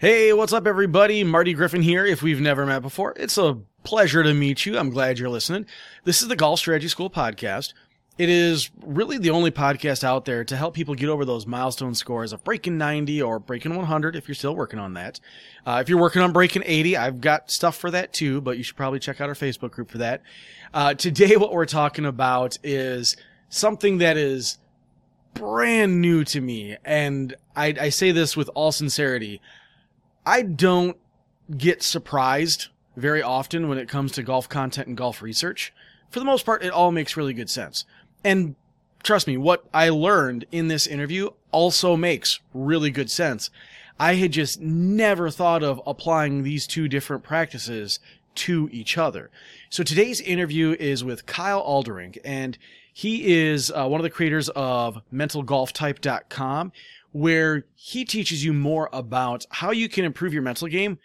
Hey, what's up, everybody? Marty Griffin here. If we've never met before, it's a pleasure to meet you. I'm glad you're listening. This is the Golf Strategy School podcast. It is really the only podcast out there to help people get over those milestone scores of breaking 90 or breaking 100 if you're still working on that. Uh, if you're working on breaking 80, I've got stuff for that too, but you should probably check out our Facebook group for that. Uh, today, what we're talking about is something that is brand new to me. And I, I say this with all sincerity. I don't get surprised very often when it comes to golf content and golf research. For the most part, it all makes really good sense. And trust me, what I learned in this interview also makes really good sense. I had just never thought of applying these two different practices to each other. So today's interview is with Kiel Alderink, and he is uh, one of the creators of mentalgolftype.com, where he teaches you more about how you can improve your mental game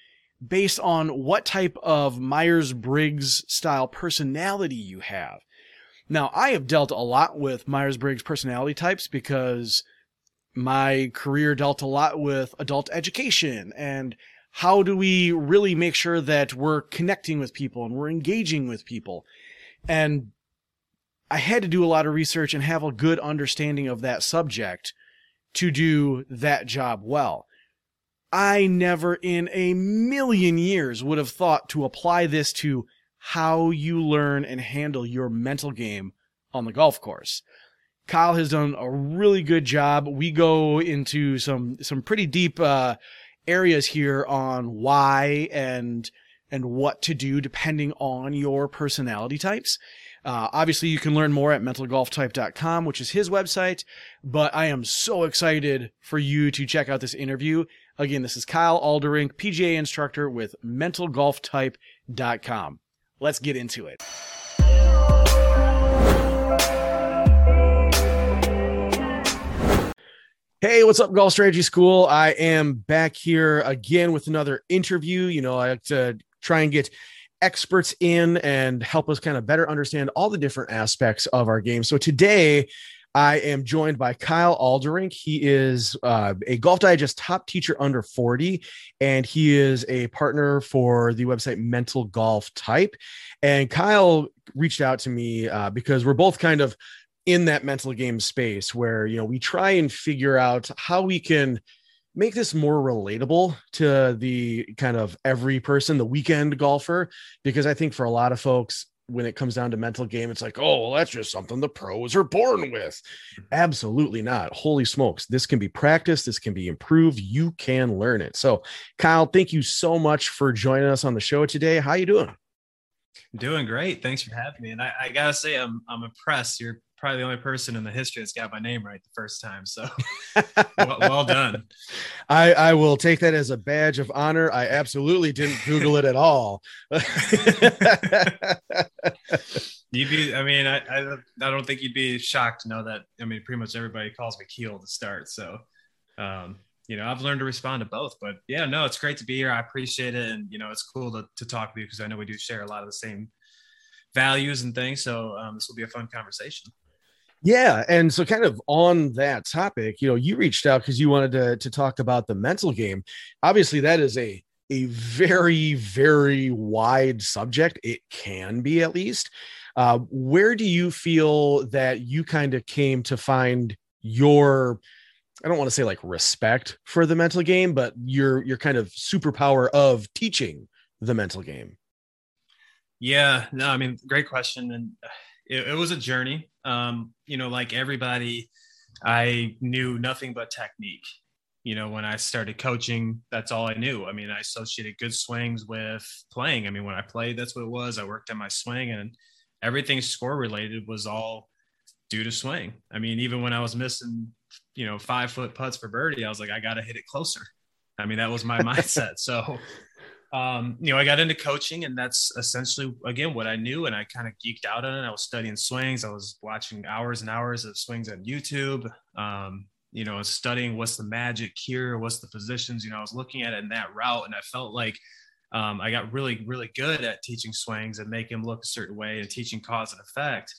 based on what type of Myers Briggs style personality you have. Now, I have dealt a lot with Myers Briggs personality types because my career dealt a lot with adult education and how do we really make sure that we're connecting with people and we're engaging with people. And I had to do a lot of research and have a good understanding of that subject to do that job well. I never in a million years would have thought to apply this to how you learn and handle your mental game on the golf course. Kiel has done a really good job. We go into some some pretty deep uh, areas here on why and and what to do depending on your personality types. Uh, obviously, you can learn more at mentalgolftype.com, which is his website. But I am so excited for you to check out this interview. Again, this is Kiel Alderink, PGA instructor with mentalgolftype.com. Let's get into it. Hey, what's up, Golf Strategy School? I am back here again with another interview. You know, I like to try and get experts in and help us kind of better understand all the different aspects of our game. So today, I am joined by Kiel Alderink. He is uh, a Golf Digest top teacher under 40, and he is a partner for the website Mental Golf Type. And Kiel reached out to me uh, because we're both kind of in that mental game space where, you know, we try and figure out how we can make this more relatable to the kind of every person, the weekend golfer, because I think for a lot of folks, when it comes down to mental game, it's like, oh, well, that's just something the pros are born with. Mm-hmm. Absolutely not. Holy smokes. This can be practiced. This can be improved. You can learn it. So, Kiel, thank you so much for joining us on the show today. How you doing? Doing great. Thanks for having me. And I, I gotta say, I'm I'm impressed. You're probably the only person in the history that's got my name right the first time. So well, well, done. I, I will take that as a badge of honor. I absolutely didn't Google it at all. you'd be, I mean, I, I, I don't think you'd be shocked to know that. I mean, pretty much everybody calls me Keel to start. So, um, you know, I've learned to respond to both, but yeah, no, it's great to be here. I appreciate it. And, you know, it's cool to, to talk with you because I know we do share a lot of the same values and things. So um, this will be a fun conversation. Yeah, and so kind of on that topic, you know, you reached out because you wanted to to talk about the mental game. Obviously, that is a a very very wide subject. It can be at least. Uh, where do you feel that you kind of came to find your I don't want to say like respect for the mental game, but your your kind of superpower of teaching the mental game? Yeah, no, I mean, great question. And it, it was a journey. Um, you know, like everybody, I knew nothing but technique. You know, when I started coaching, that's all I knew. I mean, I associated good swings with playing. I mean, when I played, that's what it was. I worked on my swing and everything score related was all due to swing. I mean, even when I was missing, you know, five foot putts for birdie, I was like, I got to hit it closer. I mean, that was my mindset. So, um, you know, I got into coaching, and that's essentially again what I knew, and I kind of geeked out on it. I was studying swings. I was watching hours and hours of swings on YouTube. Um, you know, studying what's the magic here, what's the positions. You know, I was looking at it in that route, and I felt like um, I got really, really good at teaching swings and making them look a certain way and teaching cause and effect.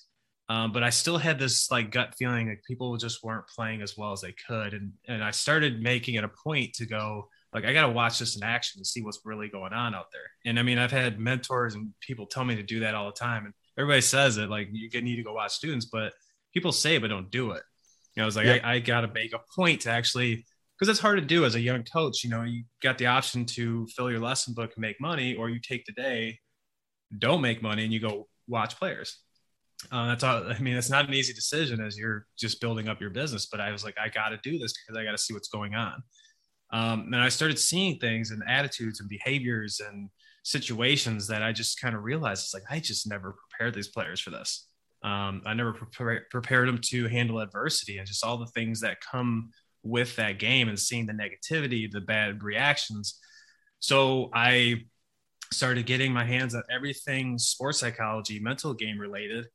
Um, but I still had this like gut feeling like people just weren't playing as well as they could, and and I started making it a point to go like I got to watch this in action to see what's really going on out there. And I mean, I've had mentors and people tell me to do that all the time, and everybody says it like you need to go watch students, but people say it but don't do it. You know, I was like, yeah. I, I got to make a point to actually because it's hard to do as a young coach. You know, you got the option to fill your lesson book and make money, or you take the day, don't make money, and you go watch players. Uh, that's all. I mean, it's not an easy decision as you're just building up your business. But I was like, I got to do this because I got to see what's going on. Um, and I started seeing things and attitudes and behaviors and situations that I just kind of realized it's like I just never prepared these players for this. Um, I never pre- prepared them to handle adversity and just all the things that come with that game and seeing the negativity, the bad reactions. So I started getting my hands on everything sports psychology, mental game related,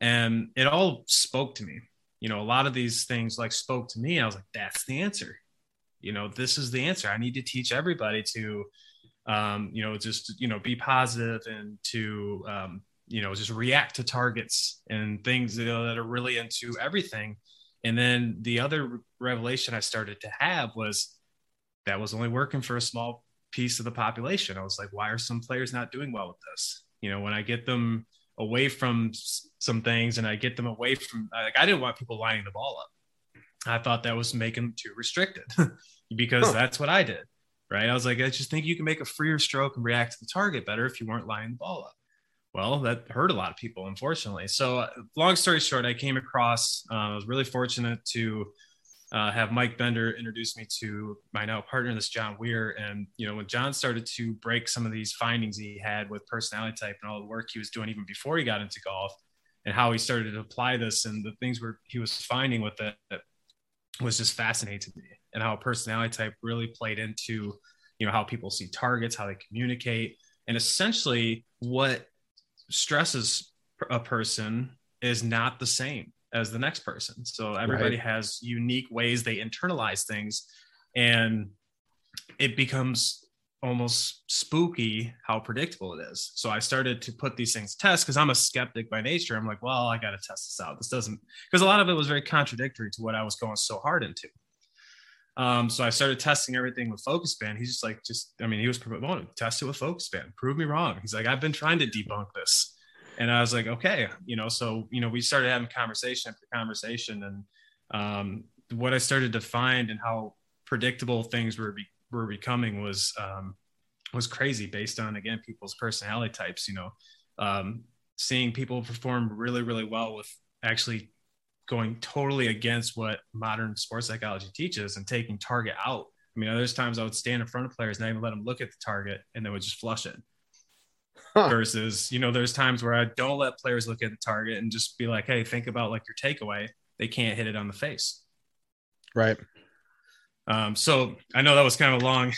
and it all spoke to me you know a lot of these things like spoke to me i was like that's the answer you know this is the answer. I need to teach everybody to um, you know just you know be positive and to um, you know just react to targets and things you know, that are really into everything. And then the other revelation i started to have was that was only working for a small piece of the population. I was like why are some players not doing well with this? You know when i get them away from some things and I get them away from like I didn't want people lining the ball up. I thought that was making them too restricted because huh. that's what I did. Right. I was like, I just think you can make a freer stroke and react to the target better if you weren't lining the ball up. Well, that hurt a lot of people, unfortunately. So, uh, long story short, I came across, uh, I was really fortunate to uh, have Mike Bender introduce me to my now partner, this John Weir. And, you know, when John started to break some of these findings he had with personality type and all the work he was doing even before he got into golf and how he started to apply this and the things where he was finding with it was just fascinating to me and how personality type really played into, you know, how people see targets, how they communicate, and essentially what stresses a person is not the same as the next person. So everybody right. has unique ways they internalize things and it becomes almost spooky how predictable it is. So I started to put these things test because I'm a skeptic by nature. I'm like, well, I got to test this out. This doesn't because a lot of it was very contradictory to what I was going so hard into. Um, so I started testing everything with focus band. He's just like, just I mean, he was promoting, test it with focus band, Prove me wrong. He's like, I've been trying to debunk this and I was like, okay, you know, so you know, we started having conversation after conversation, and um, what I started to find and how predictable things were were becoming was um, was crazy based on again people's personality types. You know, um, seeing people perform really really well with actually going totally against what modern sports psychology teaches and taking target out. I mean, there's times I would stand in front of players and not even let them look at the target, and they would just flush it huh. versus you know there's times where i don't let players look at the target and just be like hey think about like your takeaway they can't hit it on the face right um, so i know that was kind of a long,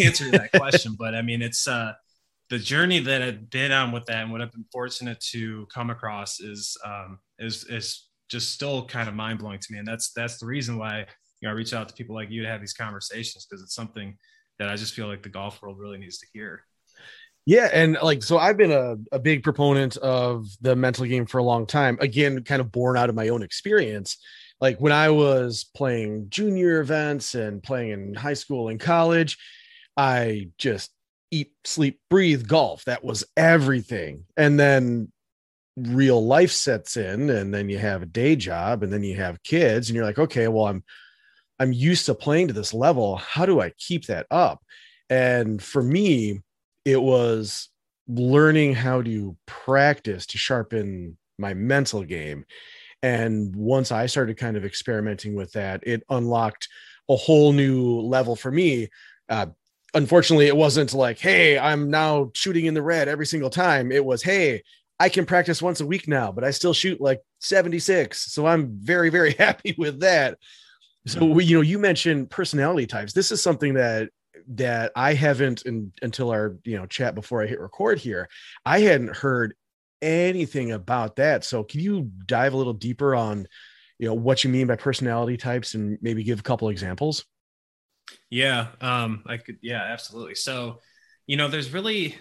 answer to that question but i mean it's uh, the journey that i've been on with that and what i've been fortunate to come across is um, is is just still kind of mind-blowing to me and that's that's the reason why you know i reach out to people like you to have these conversations because it's something that i just feel like the golf world really needs to hear yeah, and like so I've been a, a big proponent of the mental game for a long time. Again, kind of born out of my own experience. Like when I was playing junior events and playing in high school and college, I just eat, sleep, breathe golf. That was everything. And then real life sets in and then you have a day job and then you have kids and you're like, okay, well I'm I'm used to playing to this level. How do I keep that up? And for me, it was learning how to practice to sharpen my mental game. And once I started kind of experimenting with that, it unlocked a whole new level for me. Uh, unfortunately, it wasn't like, hey, I'm now shooting in the red every single time. It was, hey, I can practice once a week now, but I still shoot like 76. So I'm very, very happy with that. So you know, you mentioned personality types. This is something that that I haven't in, until our you know chat before I hit record here. I hadn't heard anything about that. So can you dive a little deeper on you know what you mean by personality types and maybe give a couple examples? Yeah, um, I could. Yeah, absolutely. So, you know, there's really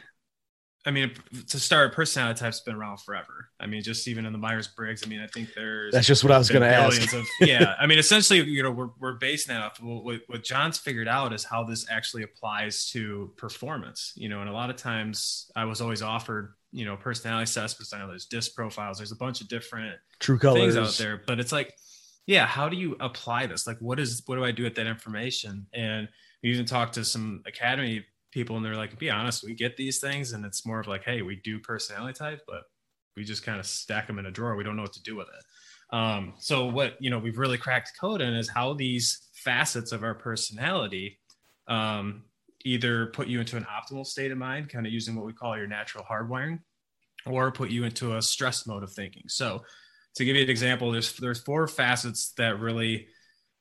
I mean, to start, personality type's been around forever. I mean, just even in the Myers Briggs. I mean, I think there's that's just what I was going to ask. Of, yeah, I mean, essentially, you know, we're we're based now. What, what John's figured out is how this actually applies to performance. You know, and a lot of times I was always offered, you know, personality assessments. I know there's disc profiles. There's a bunch of different true colors things out there, but it's like, yeah, how do you apply this? Like, what is what do I do with that information? And we even talked to some academy people and they're like, be honest, we get these things and it's more of like, hey, we do personality type, but we just kind of stack them in a drawer. We don't know what to do with it. Um, so what you know we've really cracked code in is how these facets of our personality um, either put you into an optimal state of mind, kind of using what we call your natural hardwiring, or put you into a stress mode of thinking. So to give you an example, there's there's four facets that really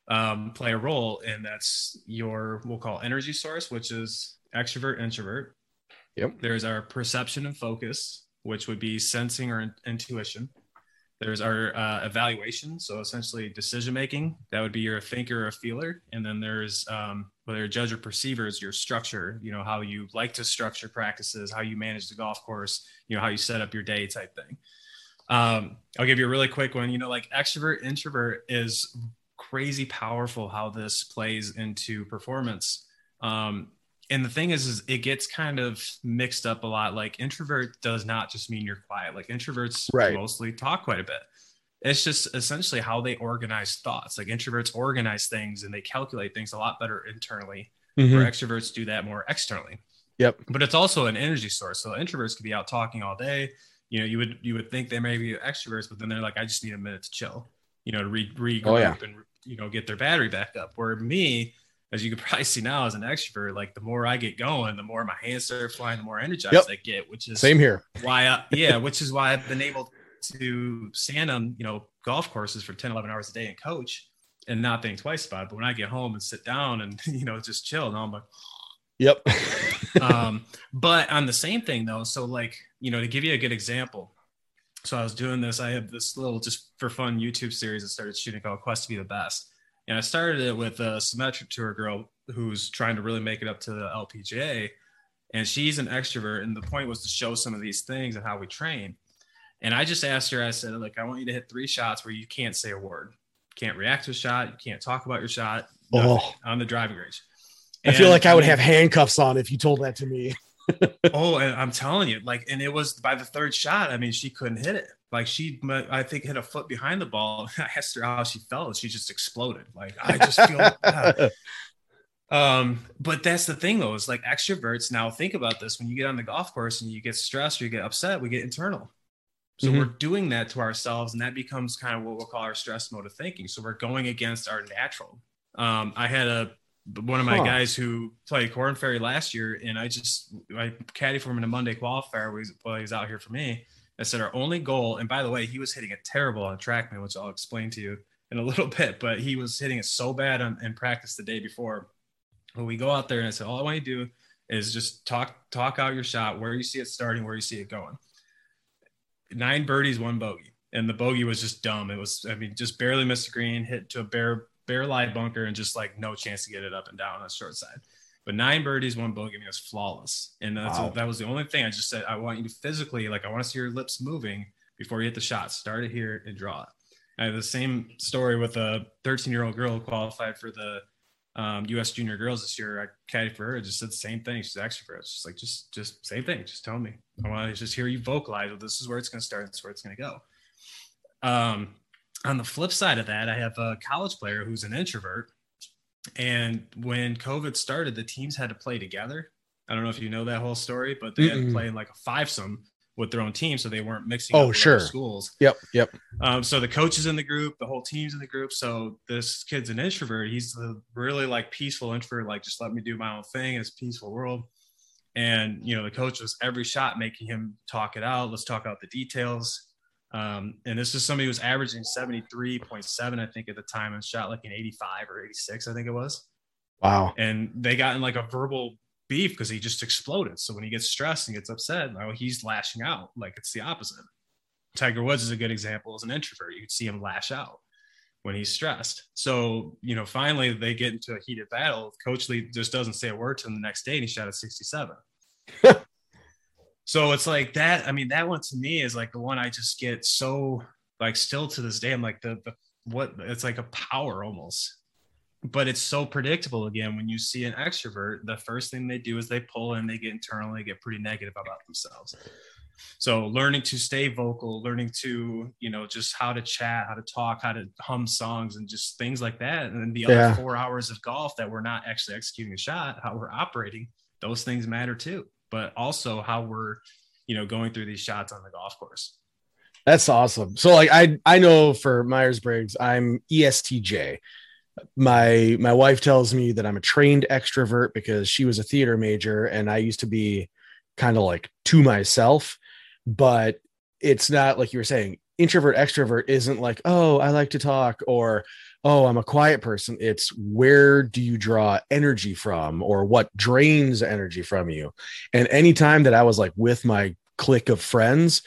um, play a role, and that's your we'll call energy source, which is extrovert, introvert. Yep. There's our perception and focus, which would be sensing or in- intuition. There's our uh, evaluation, so essentially decision making. That would be your thinker or a feeler. And then there's um, whether you're judge or perceiver is your structure. You know how you like to structure practices, how you manage the golf course, you know how you set up your day type thing. Um, I'll give you a really quick one. You know, like extrovert, introvert is crazy powerful how this plays into performance. Um, and the thing is, is it gets kind of mixed up a lot. Like introvert does not just mean you're quiet. Like introverts right. mostly talk quite a bit. It's just essentially how they organize thoughts. Like introverts organize things and they calculate things a lot better internally, mm-hmm. where extroverts do that more externally. Yep. But it's also an energy source. So introverts could be out talking all day. You know, you would you would think they may be extroverts, but then they're like, I just need a minute to chill. You know, to re- regroup oh, yeah. and you know get their battery back up. Where me, as you can probably see now as an extrovert, like the more I get going, the more my hands start flying, the more energized yep. I get, which is same here. Why, I, yeah, which is why I've been able to stand on, you know, golf courses for 10, 11 hours a day and coach and not think twice about it. But when I get home and sit down and, you know, just chill, now I'm like, yep. um, but on the same thing though, so like, you know, to give you a good example, so I was doing this, I have this little just for fun YouTube series I started shooting called Quest to be the best and I started it with a Symetra Tour girl who's trying to really make it up to the LPGA. And she's an extrovert. And the point was to show some of these things and how we train. And I just asked her, I said, like, I want you to hit three shots where you can't say a word, can't react to a shot, you can't talk about your shot oh. on the driving range. And I feel like I would have handcuffs on if you told that to me. oh, and I'm telling you, like, and it was by the third shot. I mean, she couldn't hit it. Like she, I think, hit a foot behind the ball. I asked her how she felt, and she just exploded. Like I just feel. um, but that's the thing, though, is like extroverts. Now think about this: when you get on the golf course and you get stressed or you get upset, we get internal. So mm-hmm. we're doing that to ourselves, and that becomes kind of what we'll call our stress mode of thinking. So we're going against our natural. Um, I had a one of my huh. guys who played Korn Ferry last year, and I just I caddy for him in a Monday qualifier. While he was out here for me, I said our only goal, and by the way, he was hitting it terrible on TrackMan, which I'll explain to you in a little bit, but he was hitting it so bad on, in practice the day before. When we go out there and I said, all I want you to do is just talk talk out your shot, where you see it starting, where you see it going. Nine birdies, one bogey, and the bogey was just dumb. It was, I mean, just barely missed the green, hit to a bare bare live bunker, and just like no chance to get it up and down on the short side. But nine birdies, one bogey, i mean was flawless. And that's wow. a, that was the only thing I just said. I want you to physically, like, I want to see your lips moving before you hit the shot. Start it here and draw it. I have the same story with a 13 year old girl who qualified for the um, U.S. Junior Girls this year. I caddied for her. Just said the same thing. She's extrovert. It's just like just just same thing. Just tell me. I want to just hear you vocalize. Well, this is where it's going to start. This is where it's going to go. Um, on the flip side of that, I have a college player who's an introvert and when COVID started, the teams had to play together. I don't know if you know that whole story, but they had Mm-mm. to play in like a fivesome with their own team, so they weren't mixing. Oh, up sure. schools. Yep. Yep. Um, so the coach is in the group, the whole team's in the group. So this kid's an introvert. He's really like peaceful introvert, like just let me do my own thing It's peaceful world. And you know, the coach was every shot making him talk it out. Let's talk out the details. Um, and this is somebody who was averaging 73.7, I think, at the time, and shot like an 85 or 86, I think it was. Wow. And they got in like a verbal beef because he just exploded. So when he gets stressed and gets upset, well, he's lashing out. Like it's the opposite. Tiger Woods is a good example as an introvert. You could see him lash out when he's stressed. So, you know, finally they get into a heated battle. Coach Lee just doesn't say a word to him the next day and he shot a 67. so it's like that. I mean, that one to me is like the one I just get so like still to this day. I'm like the, the what it's like a power almost. But it's so predictable again when you see an extrovert, the first thing they do is they pull in, they get internal, they get pretty negative about themselves. So learning to stay vocal, learning to, you know, just how to chat, how to talk, how to hum songs and just things like that. And then the other four hours of golf that we're not actually executing a shot, how we're operating, those things matter too. But also how we're, you know, going through these shots on the golf course. That's awesome. So like I I know for Myers Briggs, I'm ESTJ. My my wife tells me that I'm a trained extrovert because she was a theater major and I used to be kind of like to myself, but it's not like you were saying introvert extrovert isn't like, oh, I like to talk or oh, I'm a quiet person. It's where do you draw energy from or what drains energy from you? And anytime that I was like with my clique of friends,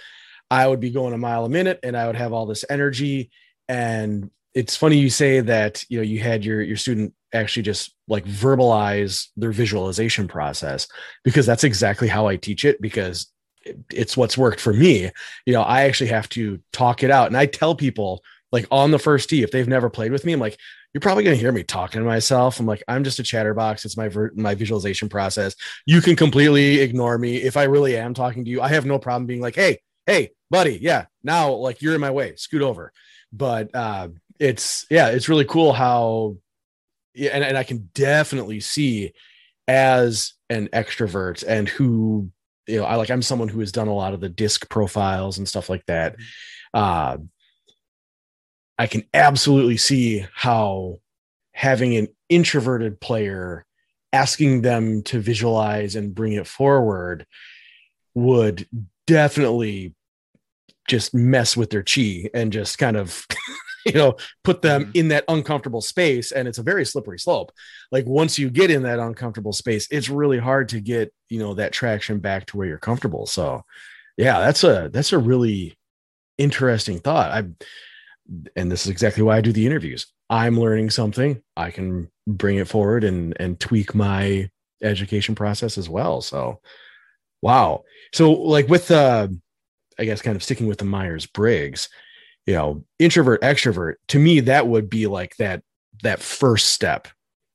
I would be going a mile a minute and I would have all this energy. And it's funny you say that, you know, you had your your student actually just like verbalize their visualization process because that's exactly how I teach it because it's what's worked for me. You know, I actually have to talk it out and I tell people like on the first tee if they've never played with me, I'm like you're probably going to hear me talking to myself. I'm like, I'm just a chatterbox. It's my ver- my visualization process. You can completely ignore me if I really am talking to you. I have no problem being like, hey, hey, buddy, yeah, now like you're in my way, scoot over. But uh, it's yeah, it's really cool how, yeah, and, and I can definitely see as an extrovert and who you know, I like I'm someone who has done a lot of the disc profiles and stuff like that. Uh, I can absolutely see how having an introverted player asking them to visualize and bring it forward would definitely just mess with their chi and just kind of you know put them Mhm. in that uncomfortable space and it's a very slippery slope. Like once you get in that uncomfortable space it's really hard to get you know that traction back to where you're comfortable. So yeah that's a that's a really interesting thought. I and this is exactly why i do the interviews. I'm learning something. I can bring it forward and and tweak my education process as well. So wow. So like with uh i guess kind of sticking with the myers briggs you know introvert extrovert to me that would be like that that first step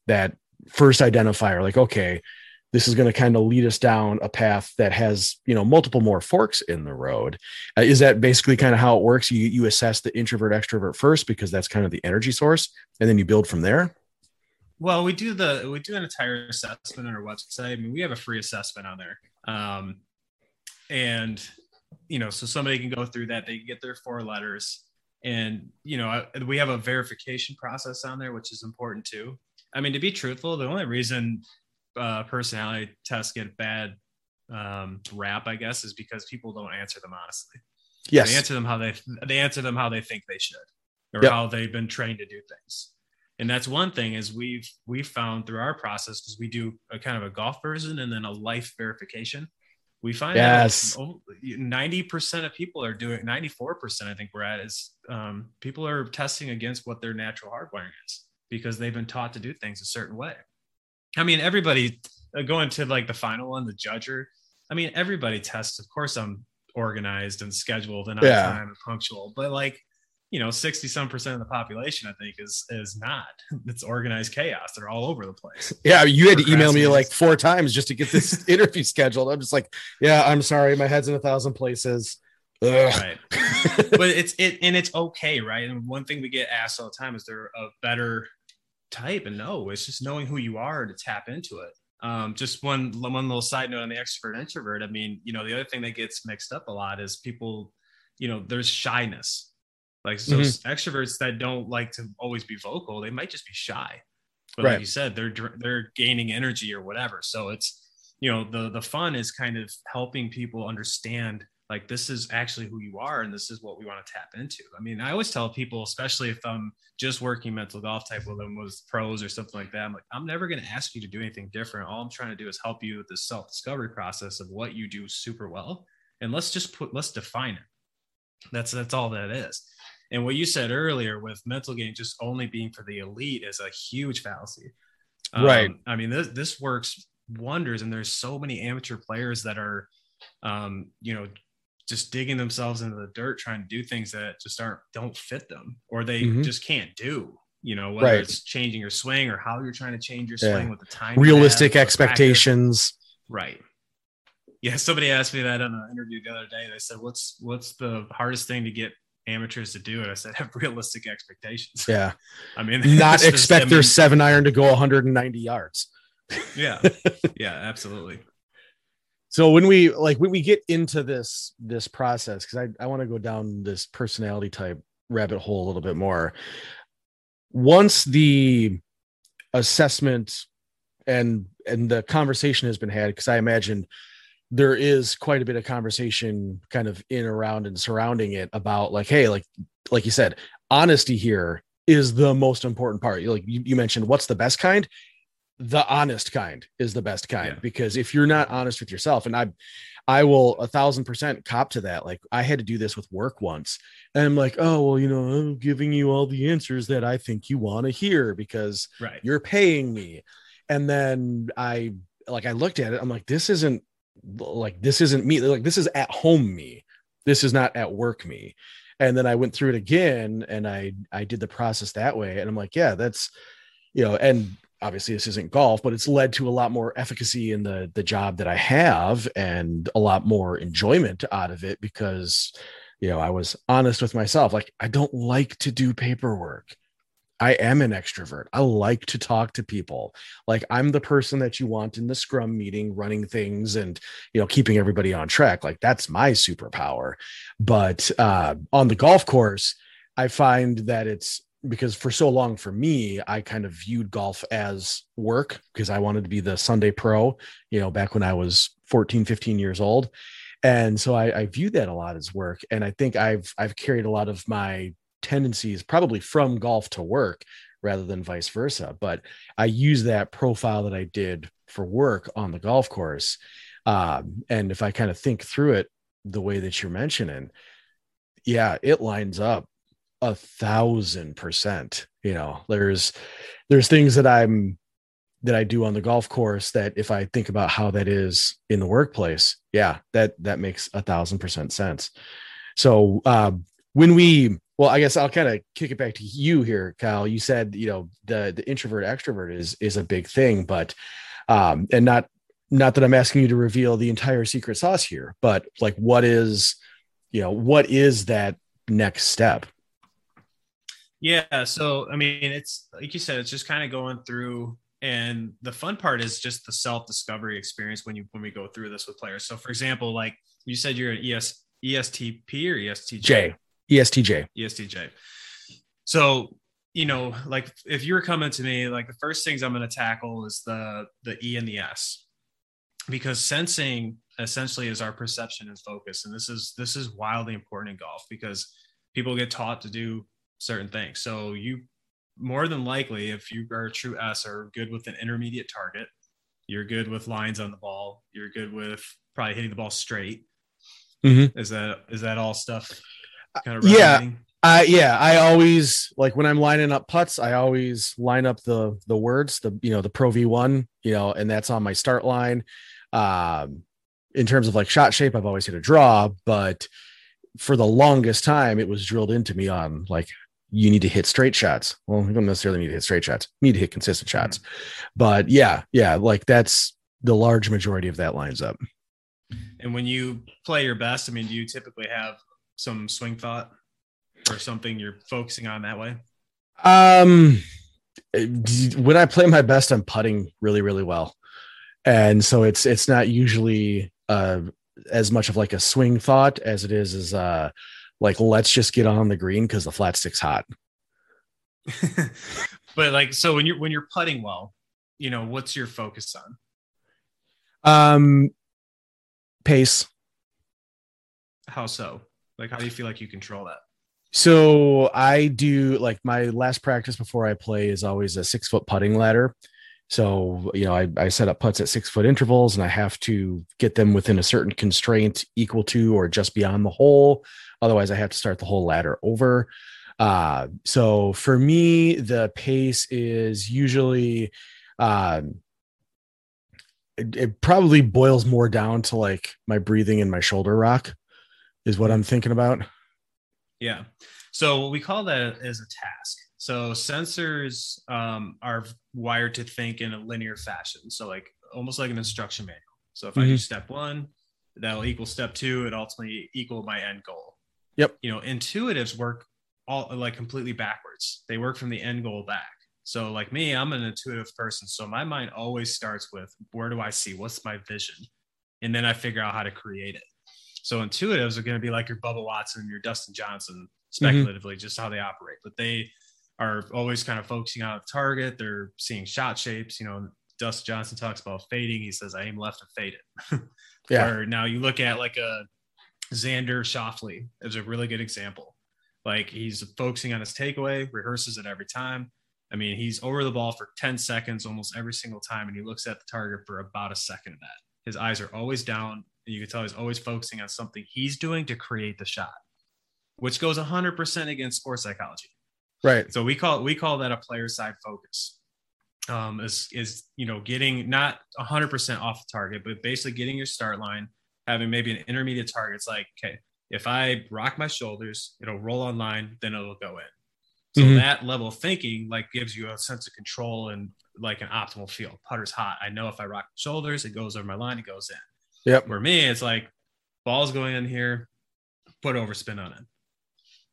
that first identifier like okay this is going to kind of lead us down a path that has you know multiple more forks in the road. Uh, is that basically kind of how it works? You you assess the introvert extrovert first because that's kind of the energy source and then you build from there? Well, we do the we do an entire assessment on our website. I mean, we have a free assessment on there, um, and you know, so somebody can go through that. They can get their four letters, and you know, I- we have a verification process on there, which is important too. I mean, to be truthful, the only reason uh, personality tests get bad um, rap, I guess, is because people don't answer them honestly. yes They answer them how they they answer them how they think they should, or Yep. how they've been trained to do things. And that's one thing is we've we've found through our process because we do a kind of a golf version and then a life verification. We find Yes. that ninety percent of people are doing ninety four percent. I think we're at is um, people are testing against what their natural hardwiring is because they've been taught to do things a certain way. I mean, everybody uh, going to like the final one, the judger. I mean, everybody tests. Of course, I'm organized and scheduled and on Yeah. time and punctual, but like, you know, 60 some percent of the population, I think, is is not. It's organized chaos. They're all over the place. yeah you had to email me like four times just to get this interview scheduled i'm just like yeah i'm sorry my head's in a thousand places Ugh. Right. but it's it and it's okay, right? And one thing we get asked all the time is there a better type? And no, it's just knowing who you are to tap into it. um, just one one little side note on the extrovert introvert. I mean, you know, the other thing that gets mixed up a lot is people, you know, there's shyness. Like so, mm-hmm. extroverts that don't like to always be vocal, they might just be shy. But right. like you said, they're they're gaining energy or whatever. So it's you know the the fun is kind of helping people understand like this is actually who you are and this is what we want to tap into i mean i always tell people especially if i'm just working mental golf type with them with pros or something like that i'm like i'm never going to ask you to do anything different all i'm trying to do is help you with this self-discovery process of what you do super well and let's just put let's define it that's that's all that is and what you said earlier with mental game just only being for the elite is a huge fallacy right um, i mean this this works wonders and there's so many amateur players that are um, you know just digging themselves into the dirt trying to do things that just aren't don't fit them or they mm-hmm. just can't do you know whether right. it's changing your swing or how you're trying to change your swing yeah. with the time realistic expectations right yeah somebody asked me that on an interview the other day they said what's what's the hardest thing to get amateurs to do it i said have realistic expectations. Yeah. I mean not expect their seven iron to go 190 yards. Yeah. Yeah absolutely. So when we like when we get into this this process because i, I want to go down this personality type rabbit hole a little bit more. Once the assessment and and the conversation has been had because i imagine there is quite a bit of conversation kind of in around and surrounding it about like hey like like you said honesty here is the most important part. Like you, you mentioned what's the best kind? The honest kind is the best kind. Yeah. because if you're not honest with yourself and i i will a thousand percent cop to that. Like i had to do this with work once and i'm like oh well you know i'm giving you all the answers that i think you want to hear because right. you're paying me. And then i like i looked at it i'm like this isn't like this isn't me like this is at home me. This is not at work me. And then i went through it again and i i did the process that way. And i'm like yeah that's you know and obviously this isn't golf but it's led to a lot more efficacy in the the job that i have and a lot more enjoyment out of it because you know i was honest with myself like i don't like to do paperwork i am an extrovert. I like to talk to people. Like i'm the person that you want in the scrum meeting running things and you know keeping everybody on track. Like that's my superpower. But uh on the golf course i find that it's because for so long for me i kind of viewed golf as work because i wanted to be the sunday pro you know back when i was 14 15 years old. And so I, I viewed that a lot as work. And i think i've i've carried a lot of my tendencies probably from golf to work rather than vice versa but i use that profile that i did for work on the golf course. Um, and if i kind of think through it the way that you're mentioning yeah it lines up a thousand percent you know? There's there's things that i'm that i do on the golf course that if i think about how that is in the workplace yeah that that makes a thousand percent sense. So um, when we well i guess i'll kind of kick it back to you here kiel you said you know the the introvert extrovert is is a big thing but um and not not that i'm asking you to reveal the entire secret sauce here but like what is you know what is that next step yeah. So, I mean, it's like you said, it's just kind of going through. And the fun part is just the self discovery experience when you, when we go through this with players. So, for example, like you said, you're an ES, ESTP or ESTJ? J. ESTJ. ESTJ. So, you know, like if you were coming to me, like the first things I'm going to tackle is the, the E and the S because sensing essentially is our perception and focus. And this is, this is wildly important in golf because people get taught to do certain things. So you more than likely, if you are a true S, or good with an intermediate target. You're good with lines on the ball. You're good with probably hitting the ball straight. Mm-hmm. Is that is that all stuff? Kind of yeah. Uh, yeah, I always like when I'm lining up putts. I always line up the the words, the you know the Pro V one, you know, and that's on my start line. Um, in terms of like shot shape, I've always hit a draw, but for the longest time, it was drilled into me on like you need to hit straight shots. Well, you don't necessarily need to hit straight shots. You need to hit consistent shots. Mm-hmm. But yeah, yeah, like that's the large majority of that lines up. And when you play your best, I mean, do you typically have some swing thought or something you're focusing on that way? Um, when I play my best, I'm putting really, really well. and so it's it's not usually uh as much of like a swing thought as it is as uh like let's just get on the green because the flat stick's hot but like so when you're when you're putting well you know what's your focus on um pace how so like how do you feel like you control that? So i do like my last practice before i play is always a six foot putting ladder. So you know I, I set up putts at six foot intervals and i have to get them within a certain constraint equal to or just beyond the hole. Otherwise i have to start the whole ladder over. Uh, so for me the pace is usually um, it, it probably boils more down to like my breathing and my shoulder rock is what i'm thinking about yeah. So we call that as a task. So sensors um, are wired to think in a linear fashion. So like almost like an instruction manual. So if mm-hmm. I do step one, that'll equal step two. It ultimately equal my end goal. Yep. You know, intuitives work all like completely backwards. They work from the end goal back. So like me, I'm an intuitive person. So my mind always starts with where do I see? What's my vision? And then I figure out how to create it. So intuitives are going to be like your Bubba Watson, your Dustin Johnson, mm-hmm. speculatively, mm-hmm. just how they operate. But they are always kind of focusing on a target. They're seeing shot shapes. You know, Dustin Johnson talks about fading. He says, "I aim left and fade it." yeah. Or now you look at like a Xander Schauffele is a really good example. Like he's focusing on his takeaway, rehearses it every time. I mean, he's over the ball for 10 seconds almost every single time, and he looks at the target for about a second of that. His eyes are always down you can tell he's always focusing on something he's doing to create the shot, which goes 100% against sports psychology. Right. So we call we call that a player side focus. Um, is is you know getting not 100% off the target, but basically getting your start line, having maybe an intermediate target. It's like okay, if I rock my shoulders, it'll roll on line, then it'll go in. So mm-hmm. that level of thinking like gives you a sense of control and like an optimal feel. Putter's hot. I know if I rock my shoulders, it goes over my line, it goes in. Yep. For me, it's like ball's going in here, put over spin on it.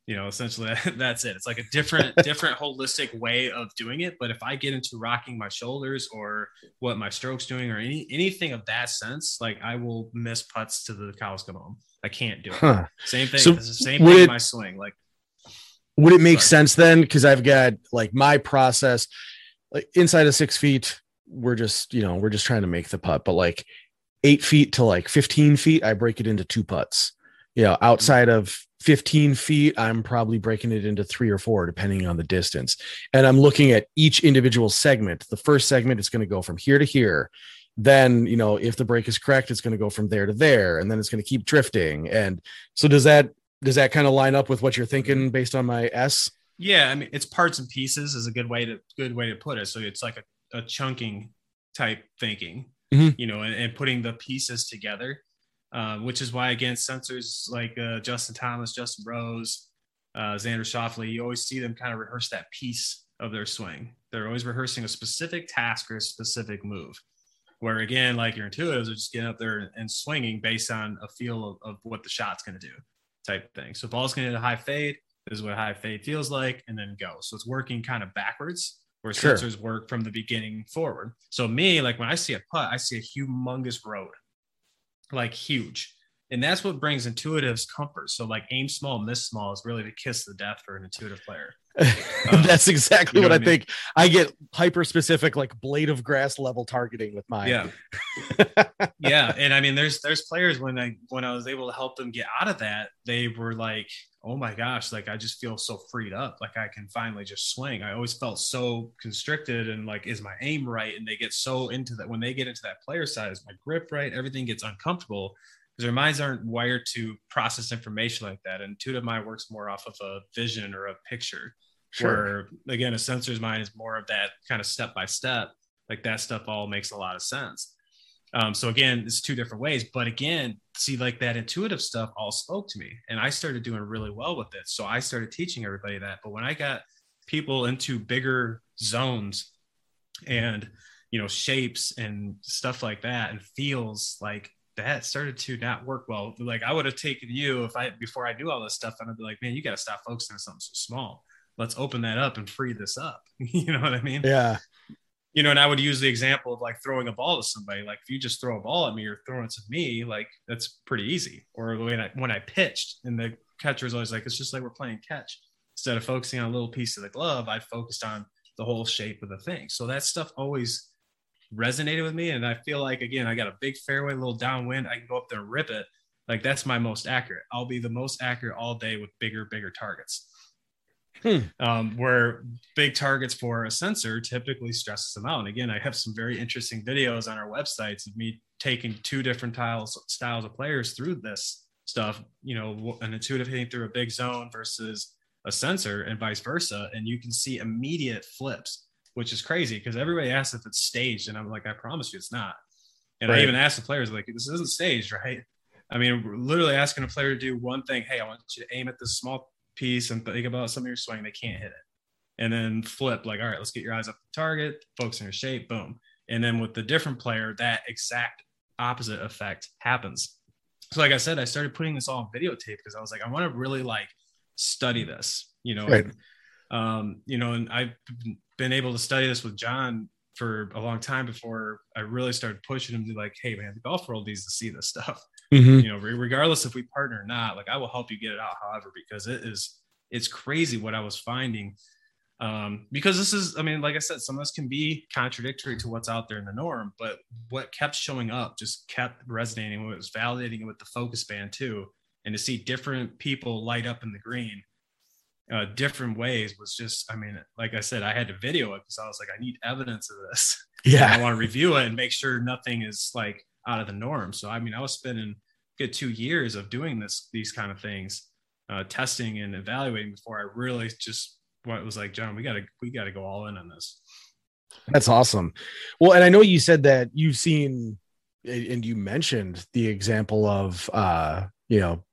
You know, essentially that's it. It's like a different, different holistic way of doing it. But if I get into rocking my shoulders or what my stroke's doing or any anything of that sense, like I will miss putts to the cows come home. I can't do it. Huh. Same thing. So it's the same thing it, my swing. Like would it make sorry. sense then? Because I've got like my process, like inside of six feet, we're just, you know, we're just trying to make the putt. But like eight feet to like 15 feet, I break it into two putts. You know, outside of 15 feet, I'm probably breaking it into three or four, depending on the distance. And I'm looking at each individual segment. The first segment is going to go from here to here. Then, you know, if the break is correct, it's going to go from there to there, and then it's going to keep drifting. And so, does that does that kind of line up with what you're thinking based on my S? Yeah, I mean, it's parts and pieces is a good way to good way to put it. So it's like a, a chunking type thinking mm-hmm. you know, and, and, putting the pieces together, uh, which is why, again, sensors like uh, Justin Thomas, Justin Rose, uh, Xander Schauffele, you always see them kind of rehearse that piece of their swing. They're always rehearsing a specific task or a specific move. Where again, like your intuitives are just getting up there and swinging based on a feel of, of what the shot's going to do, type thing. So ball's going to hit a high fade. This is what high fade feels like, and then go. So it's working kind of backwards where sure. sensors work from the beginning forward. So me, like when I see a putt, I see a humongous road, like huge. And that's what brings intuitives comfort. So like aim small, miss small is really the kiss of death for an intuitive player. Um, that's exactly you know what, what, I, mean? think. I get hyper specific, like blade of grass level targeting with mine. Yeah, yeah, and I mean, there's there's players when I when I was able to help them get out of that, they were like, oh my gosh, like I just feel so freed up. Like I can finally just swing. I always felt so constricted and like, is my aim right? And they get so into that when they get into that player side, is my grip right? Everything gets uncomfortable because their minds aren't wired to process information like that. And intuitive mind works more off of a vision or a picture. Sure. Where again, a sensor's mind is more of that kind of step by step. Like that stuff all makes a lot of sense. Um, so again, it's two different ways. But again, see, like that intuitive stuff all spoke to me, and I started doing really well with it. So I started teaching everybody that. But when I got people into bigger zones and you know shapes and stuff like that and feels like that started to not work well like i would have taken you if i before i do all this stuff and i'd be like man you got to stop focusing on something so small let's open that up and free this up you know what i mean yeah you know, and I would use the example of like throwing a ball to somebody. Like if you just throw a ball at me or throw it to me, like that's pretty easy. Or when I when I pitched and the catcher was always like, it's just like we're playing catch. Instead of focusing on a little piece of the glove, I focused on the whole shape of the thing. So that stuff always resonated with me. And I feel like again, I got a big fairway, a little downwind. I can go up there and rip it. Like that's my most accurate. I'll be the most accurate all day with bigger, bigger targets. Hmm. Um, where big targets for a sensor typically stresses them out. And again, I have some very interesting videos on our websites of me taking two different styles styles of players through this stuff. You know, an intuitive hitting through a big zone versus a sensor, and vice versa. And you can see immediate flips, which is crazy because everybody asks if it's staged, and I'm like, I promise you, it's not. And right. I even asked the players, like, this isn't staged, right? I mean, literally asking a player to do one thing. Hey, I want you to aim at this small piece and think about some of your swing, they can't hit it. And then flip, like, all right, let's get your eyes up the target, focus on your shape, boom. And then with the different player, that exact opposite effect happens. So, like I said, I started putting this all on videotape because I was like, I want to really like study this, you know. Right. Um, you know, and I've been able to study this with John for a long time before I really started pushing him to like, hey man, the golf world needs to see this stuff. Mm-hmm. you know regardless if we partner or not like i will help you get it out however because it is it's crazy what i was finding. Um, because this is i mean like i said some of this can be contradictory to what's out there in the norm but what kept showing up just kept resonating it was validating it with the focus band too and to see different people light up in the green uh, different ways was just i mean like i said i had to video it because i was like i need evidence of this yeah i want to review it and make sure nothing is like out of the norm. So I mean, I was spending good two years of doing this these kind of things, uh, testing and evaluating before I really just what was like, John, we gotta we gotta go all in on this. That's awesome. Well, and I know you said that you've seen and you mentioned the example of uh, you know,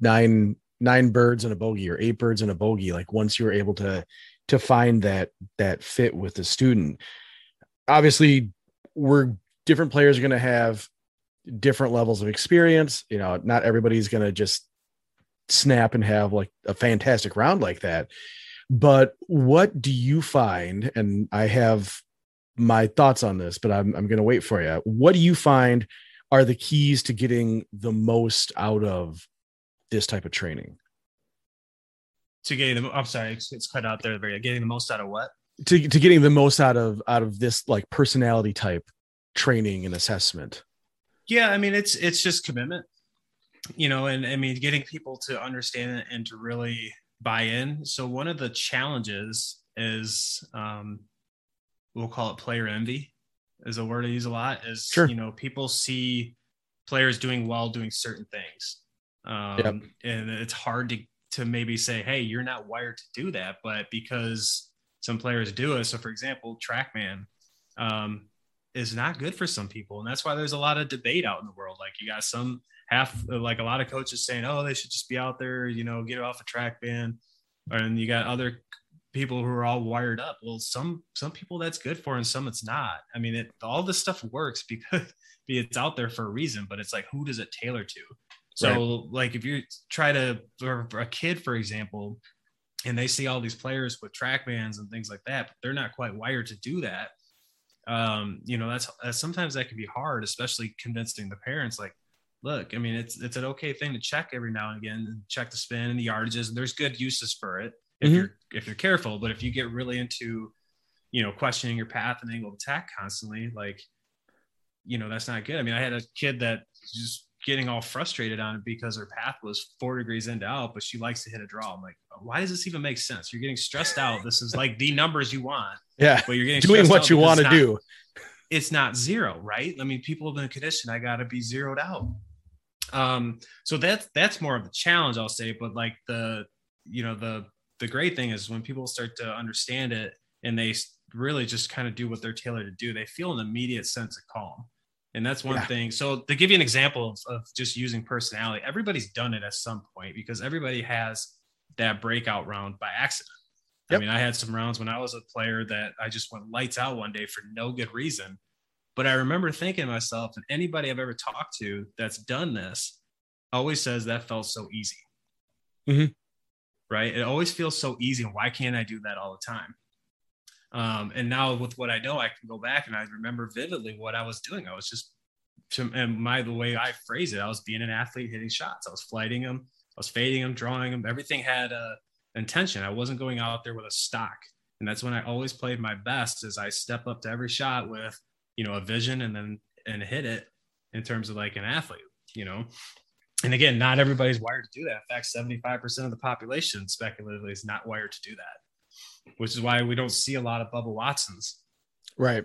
nine nine birds in a bogey or eight birds in a bogey like once you were able to to find that that fit with the student obviously we're different players are going to have different levels of experience. You know, not everybody's going to just snap and have like a fantastic round like that. But what do you find? And I have my thoughts on this, but I'm, I'm going to wait for you. What do you find are the keys to getting the most out of this type of training? To getting the, I'm sorry, it's, it's cut out there. Getting the most out of what? To, to getting the most out of out of this like personality type training and assessment? Yeah, I mean it's it's just commitment, you know, and I mean getting people to understand it and to really buy in. So one of the challenges is um, we'll call it player envy, is a word I use a lot. Is sure. you know people see players doing well doing certain things, um, yep. and it's hard to to maybe say, hey, you're not wired to do that, but because some players do it. So for example, TrackMan, um, is not good for some people. And that's why there's a lot of debate out in the world. Like you got some half, like a lot of coaches saying, oh, they should just be out there, you know, get off a TrackMan. And you got other people who are all wired up. Well, some, some people that's good for, and some it's not. I mean, it, all this stuff works because it's out there for a reason, but it's like, who does it tailor to? So right. like if you try to, for a kid, for example, and they see all these players with TrackMans and things like that, but they're not quite wired to do that um, you know, that's, that's sometimes that can be hard, especially convincing the parents. Like, look, I mean, it's it's an okay thing to check every now and again, and check the spin and the yardages, and there's good uses for it if mm-hmm. you're if you're careful. But if you get really into, you know, questioning your path and angle of attack constantly, like, you know, that's not good. I mean, I had a kid that just getting all frustrated on it because her path was four degrees into out, but she likes to hit a draw. I'm like, why does this even make sense? You're getting stressed out. This is like the numbers you want. Yeah. But you're getting doing what you want to do. It's not zero, right? I mean, people have been conditioned. I got to be zeroed out. Um, so that's that's more of the challenge, I'll say. But like the, you know, the the great thing is when people start to understand it and they really just kind of do what they're tailored to do, they feel an immediate sense of calm. And that's one yeah. thing. So to give you an example of, of just using personality, everybody's done it at some point because everybody has that breakout round by accident. Yep. I mean, I had some rounds when I was a player that I just went lights out one day for no good reason. But I remember thinking to myself, and anybody I've ever talked to that's done this always says that felt so easy. Mm-hmm. Right. It always feels so easy. And why can't I do that all the time? Um, and now with what I know, I can go back and I remember vividly what I was doing. I was just, and my the way I phrase it, I was being an athlete, hitting shots. I was flighting them, I was fading them, drawing them. Everything had a intention. I wasn't going out there with a stock, and that's when I always played my best. Is I step up to every shot with, you know, a vision and then and hit it in terms of like an athlete, you know. And again, not everybody's wired to do that. In fact, 75% of the population speculatively is not wired to do that, which is why we don't see a lot of Bubba Watsons. Right.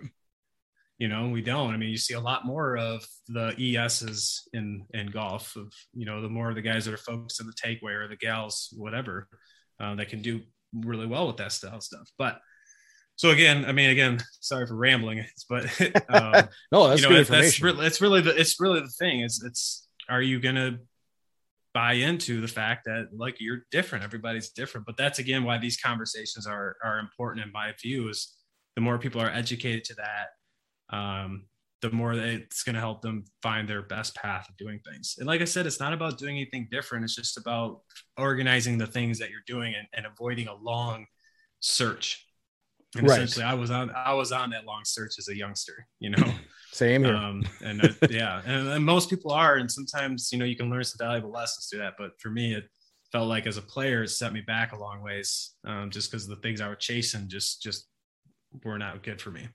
You know, we don't. I mean, you see a lot more of the ESs in in golf. Of you know, the more of the guys that are focused on the takeaway or the gals, whatever, uh, that can do really well with that style stuff. But so again, I mean, again, sorry for rambling, but um, no, that's you know, good that's really, it's really the it's really the thing is it's are you gonna buy into the fact that like you're different, everybody's different, but that's again why these conversations are are important in my view is the more people are educated to that, um, the more it's going to help them find their best path of doing things. And like I said, it's not about doing anything different. It's just about organizing the things that you're doing and, and avoiding a long search and right. essentially, I was on I was on that long search as a youngster, you know. Same here. Um, and uh, yeah, and, and, most people are, and sometimes you know you can learn some valuable lessons through that. But for me, it felt like as a player, it set me back a long ways, um, just because the things I was chasing just just were not good for me.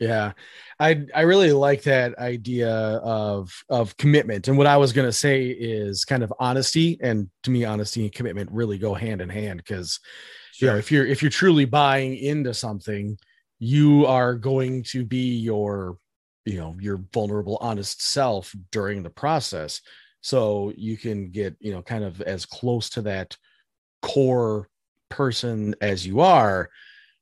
Yeah, I I really like that idea of of commitment. And what I was going to say is kind of honesty. And to me, honesty and commitment really go hand in hand because sure. you know if you're if you're truly buying into something you are going to be your you know your vulnerable honest self during the process so you can get you know kind of as close to that core person as you are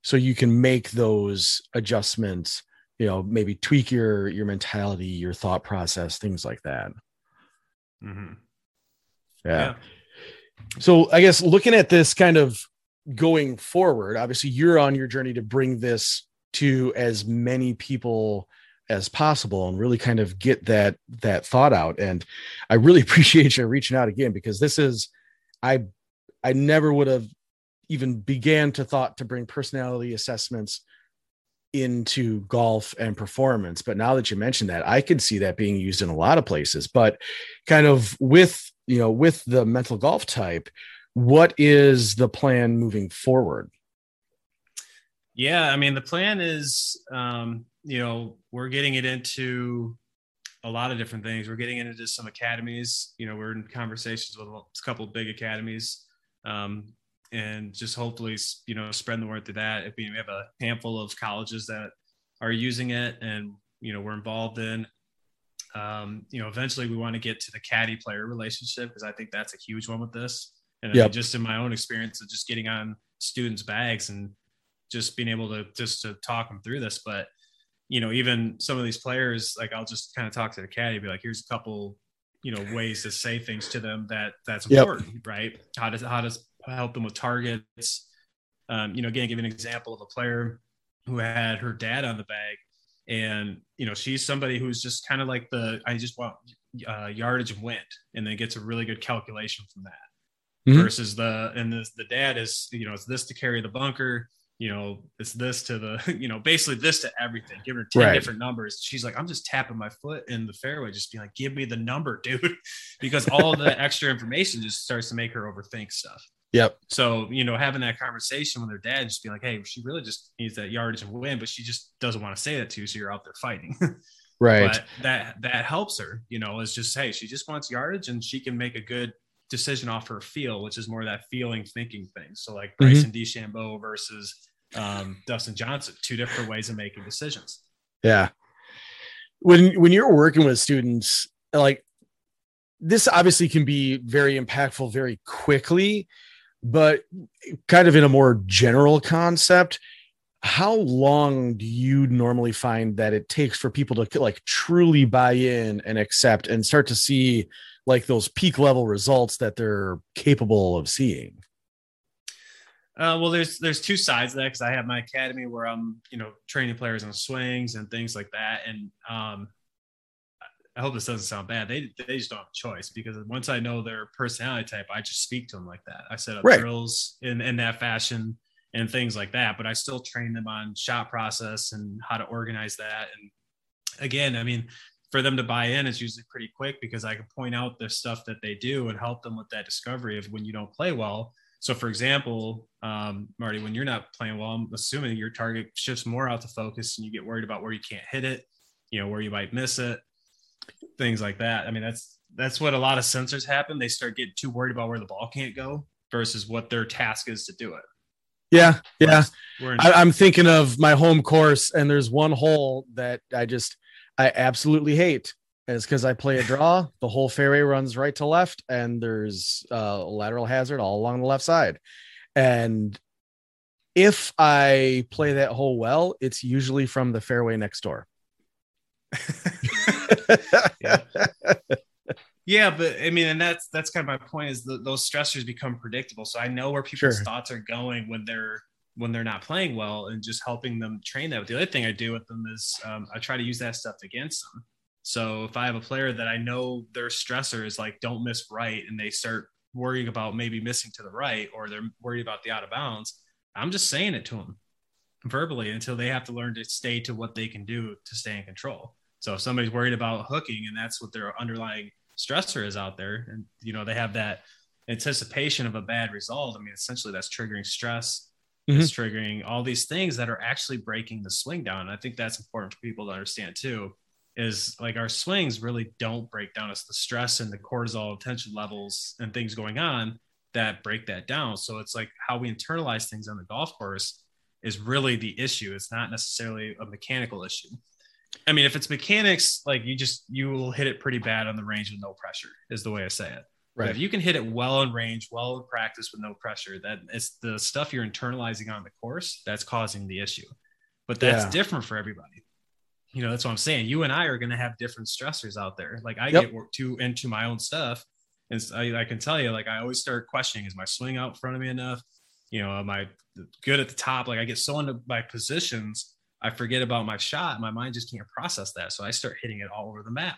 so you can make those adjustments you know maybe tweak your your mentality your thought process things like that mm-hmm. yeah. yeah so i guess looking at this kind of going forward obviously you're on your journey to bring this to as many people as possible and really kind of get that that thought out. And i really appreciate you reaching out again because this is i i never would have even began to thought to bring personality assessments into golf and performance. But now that you mentioned that i can see that being used in a lot of places. But kind of with you know with the mental golf type what is the plan moving forward? Yeah, I mean, the plan is, um, you know, we're getting it into a lot of different things. We're getting into some academies. You know, we're in conversations with a couple big academies, um, and just hopefully, you know, spread the word through that. If we have a handful of colleges that are using it, and you know, we're involved in. Um, you know, eventually, we want to get to the caddy player relationship because I think that's a huge one with this. And yep. just in my own experience of just getting on students' bags and just being able to just to talk them through this. But you know, even some of these players, like I'll just kind of talk to the caddy, be like, here's a couple, you know, ways to say things to them that that's important, yep. right? How does how does help them with targets? Um, you know, again, give an example of a player who had her dad on the bag, and you know, she's somebody who's just kind of like the I just want uh, yardage and wind, and then gets a really good calculation from that mm-hmm. versus the and the the dad is you know it's this to carry the bunker you know it's this to the you know basically this to everything give her 10 right. different numbers she's like i'm just tapping my foot in the fairway just being like give me the number dude because all the extra information just starts to make her overthink stuff Yep. So, you know, having that conversation with her dad, just be like, hey, she really just needs that yardage and win, but she just doesn't want to say that to you. So you're out there fighting. right. But that that helps her, you know, is just, hey, she just wants yardage and she can make a good decision off her feel, which is more that feeling thinking thing. So like mm-hmm. Bryson. DeChambeau versus um, Dustin Johnson, two different ways of making decisions. Yeah. When when you're working with students, like this obviously can be very impactful very quickly, but kind of in a more general concept, how long do you normally find that it takes for people to like truly buy in and accept and start to see like those peak level results that they're capable of seeing? Uh, well, there's there's two sides of that because I have my academy where I'm you know training players on swings and things like that, and um, I hope this doesn't sound bad. They they just don't have a choice because once I know their personality type, I just speak to them like that. I set up right. drills in in that fashion, and things like that. But I still train them on shot process and how to organize that. And again, I mean, for them to buy in is usually pretty quick because I can point out the stuff that they do and help them with that discovery of when you don't play well. So, for example, um, Marty, when you're not playing well, I'm assuming your target shifts more out to focus and you get worried about where you can't hit it, you know, where you might miss it, things like that. I mean, that's that's what a lot of sensors happen. They start getting too worried about where the ball can't go versus what their task is to do it. Yeah, yeah. I, am thinking of my home course, and there's one hole that I just I absolutely hate. It's because I play a draw. the whole fairway runs right to left, and there's a lateral hazard all along the left side. And if I play that hole well, it's usually from the fairway next door. yeah. yeah, but I mean, and that's that's kind of my point is that those stressors become predictable. So I know where people's sure. thoughts are going when they're when they're not playing well and just helping them train that. But the other thing I do with them is um, I try to use that stuff against them. So if I have a player that I know their stressor is like don't miss right and they start worrying about maybe missing to the right or they're worried about the out of bounds, I'm just saying it to them verbally until they have to learn to stay to what they can do to stay in control. So if somebody's worried about hooking and that's what their underlying stressor is out there and you know they have that anticipation of a bad result, I mean essentially that's triggering stress mm-hmm. it's triggering all these things that are actually breaking the swing down. And I think that's important for people to understand too. Is like our swings really don't break down. It's the stress and the cortisol tension levels and things going on that break that down. So it's like how we internalize things on the golf course is really the issue. It's not necessarily a mechanical issue. I mean, if it's mechanics, like you just you will hit it pretty bad on the range with no pressure, is the way I say it. Right. But if you can hit it well in range, well in practice with no pressure, that it's the stuff you're internalizing on the course that's causing the issue. But that's yeah. different for everybody. You know, that's what I'm saying. You and I are going to have different stressors out there. Like I yep. get too into my own stuff, and I, I can tell you, like I always start questioning: Is my swing out in front of me enough? You know, am I good at the top? Like I get so into my positions, I forget about my shot. My mind just can't process that, so I start hitting it all over the map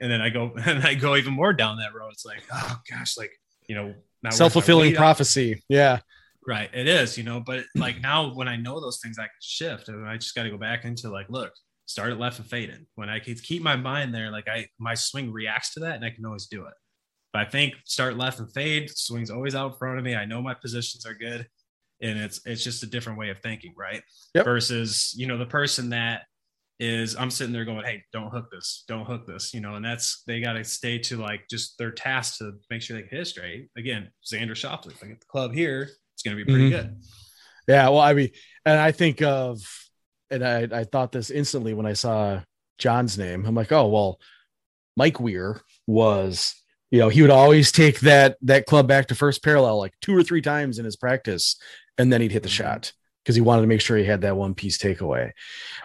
and then I go and I go even more down that road. It's like, oh gosh, like you know, self fulfilling prophecy. Yeah, right. It is, you know, but like now when I know those things, I can shift, and I just got to go back into like, look, start it left and fade it. When I can keep my mind there, like I my swing reacts to that, and I can always do it. But I think start left and fade, swing's always out in front of me. I know my positions are good, and it's it's just a different way of thinking, right? Yep. Versus you know the person that is I'm sitting there going, hey, don't hook this, don't hook this, you know, and that's they got to stay to like just their task to make sure they can hit straight. Again, Xander Schauffele, if I get the club here, it's going to be pretty mm-hmm. good. Yeah, well, I mean, and I think of, and I I thought this instantly when I saw John's name. I'm like, oh well, Mike Weir was, you know, he would always take that that club back to first parallel like two or three times in his practice, and then he'd hit the mm-hmm. shot because he wanted to make sure he had that one piece takeaway.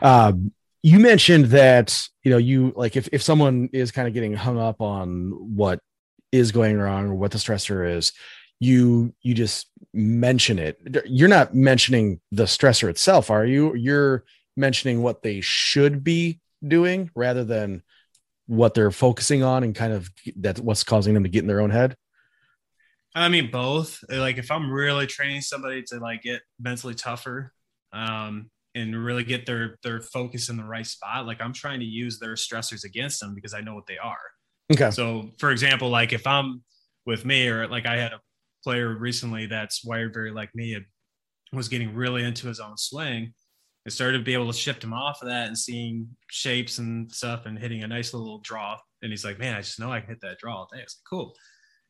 Um, you mentioned that you know you like if, if someone is kind of getting hung up on what is going wrong or what the stressor is you you just mention it. You're not mentioning the stressor itself are you? You're mentioning what they should be doing rather than what they're focusing on and kind of that's what's causing them to get in their own head? I mean both. Like if i'm really training somebody to like get mentally tougher um and really get their their focus in the right spot like i'm trying to use their stressors against them because i know what they are okay so for example like if i'm with me or like i had a player recently that's wired very like me and was getting really into his own swing I started to be able to shift him off of that and seeing shapes and stuff and hitting a nice little draw. And he's like, man, I just know I can hit that draw all day. It's like, cool.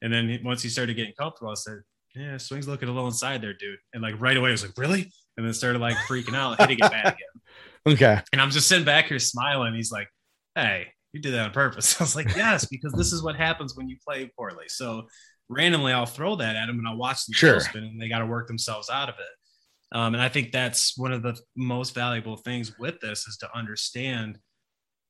And then once he started getting comfortable, I said, yeah, swing's looking a little inside there, dude. And like right away, I was like, really? And then started like freaking out, hitting it back again. Okay. And I'm just sitting back here smiling. He's like, hey, you did that on purpose. I was like, yes, because this is what happens when you play poorly. So randomly, I'll throw that at them and I'll watch them sure. spin and they got to work themselves out of it. Um, and I think that's one of the most valuable things with this is to understand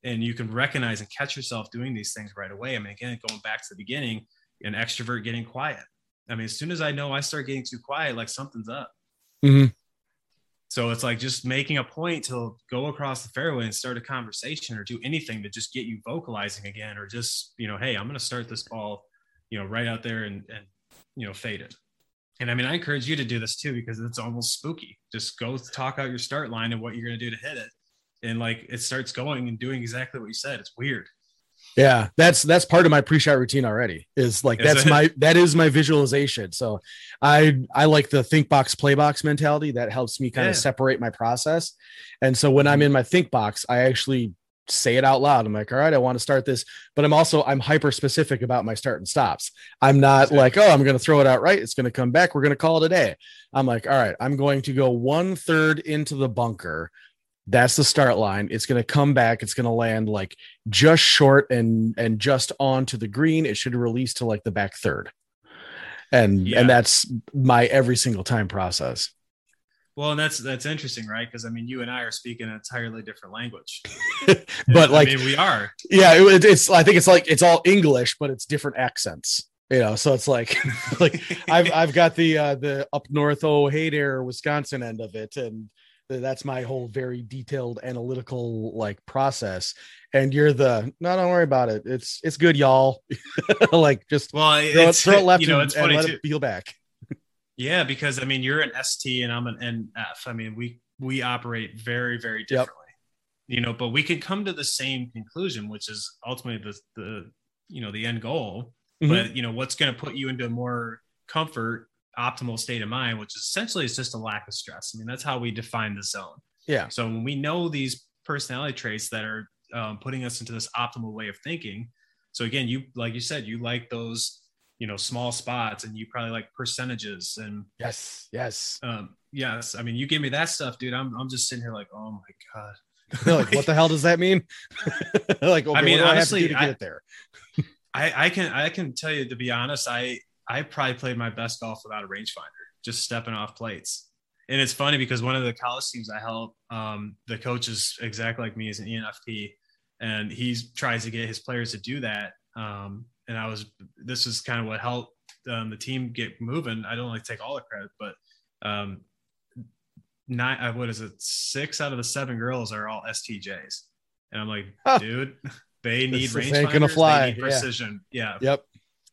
and you can recognize and catch yourself doing these things right away. I mean, again, going back to the beginning, an extrovert getting quiet. I mean, as soon as I know I start getting too quiet, like something's up. Mm-hmm. So it's like just making a point to go across the fairway and start a conversation or do anything to just get you vocalizing again, or just, you know, hey, I'm going to start this ball, you know, right out there and, and, you know, fade it. and I mean, I encourage you to do this too because it's almost spooky. Just go talk out your start line and what you're going to do to hit it, and like it starts going and doing exactly what you said. It's weird. Yeah, that's that's part of my pre-shot routine already. Is like Is that's it? my that is my visualization. So I I like the think box play box mentality that helps me kind Yeah. of separate my process. And so when I'm mm-hmm. in my think box, I actually say it out loud. I'm like, all right, I want to start this, but I'm also I'm hyper specific about my start and stops. I'm not like, oh, I'm going to throw it out right. It's going to come back. We're going to call it a day. I'm like, all right, I'm going to go one third into the bunker. That's the start line. It's going to come back. It's going to land like just short and and just onto the green. It should release to like the back third. And Yeah. and that's my every single time process. Well, and that's that's interesting, right? Because I mean, you and I are speaking an entirely different language. But I like mean, we are. yeah, it, it's I think it's like it's all English, but it's different accents. You know, so it's like like I've I've got the uh the up north oh hey there Wisconsin end of it and that's my whole very detailed analytical like process and you're the no don't worry about it it's it's good y'all like just well, throw it's throw it left You know, and, funny let too. it peel back Yeah, because I mean, you're an ST and I'm an NF. I mean, we we operate very very differently. You know, but we can come to the same conclusion, which is ultimately the the you know the end goal. Mhm. But you know, what's going to put you into more comfort, optimal state of mind, which essentially is just a lack of stress. I mean, that's how we define the zone. yeah So when we know these personality traits that are um, putting us into this optimal way of thinking, so again, you like you said, you like those you know small spots, and you probably like percentages and yes yes um, yes, I mean, you give me that stuff, dude. I'm I'm just sitting here like, oh my god. Like what the hell does that mean like okay, I mean, honestly, I have to do to I- get it there I I can I can tell you to be honest, I I probably played my best golf without a rangefinder, just stepping off plates. And it's funny because one of the college teams I help, um, the coach is exactly like me, is an ENFP, and he tries to get his players to do that. Um, and I was this is kind of what helped um, the team get moving. I don't like to take all the credit, but um, nine uh, what is it? Six out of the seven girls are all STJs, and I'm like, Huh. dude, they need range ain't gonna fly, yeah. precision. Yeah. yep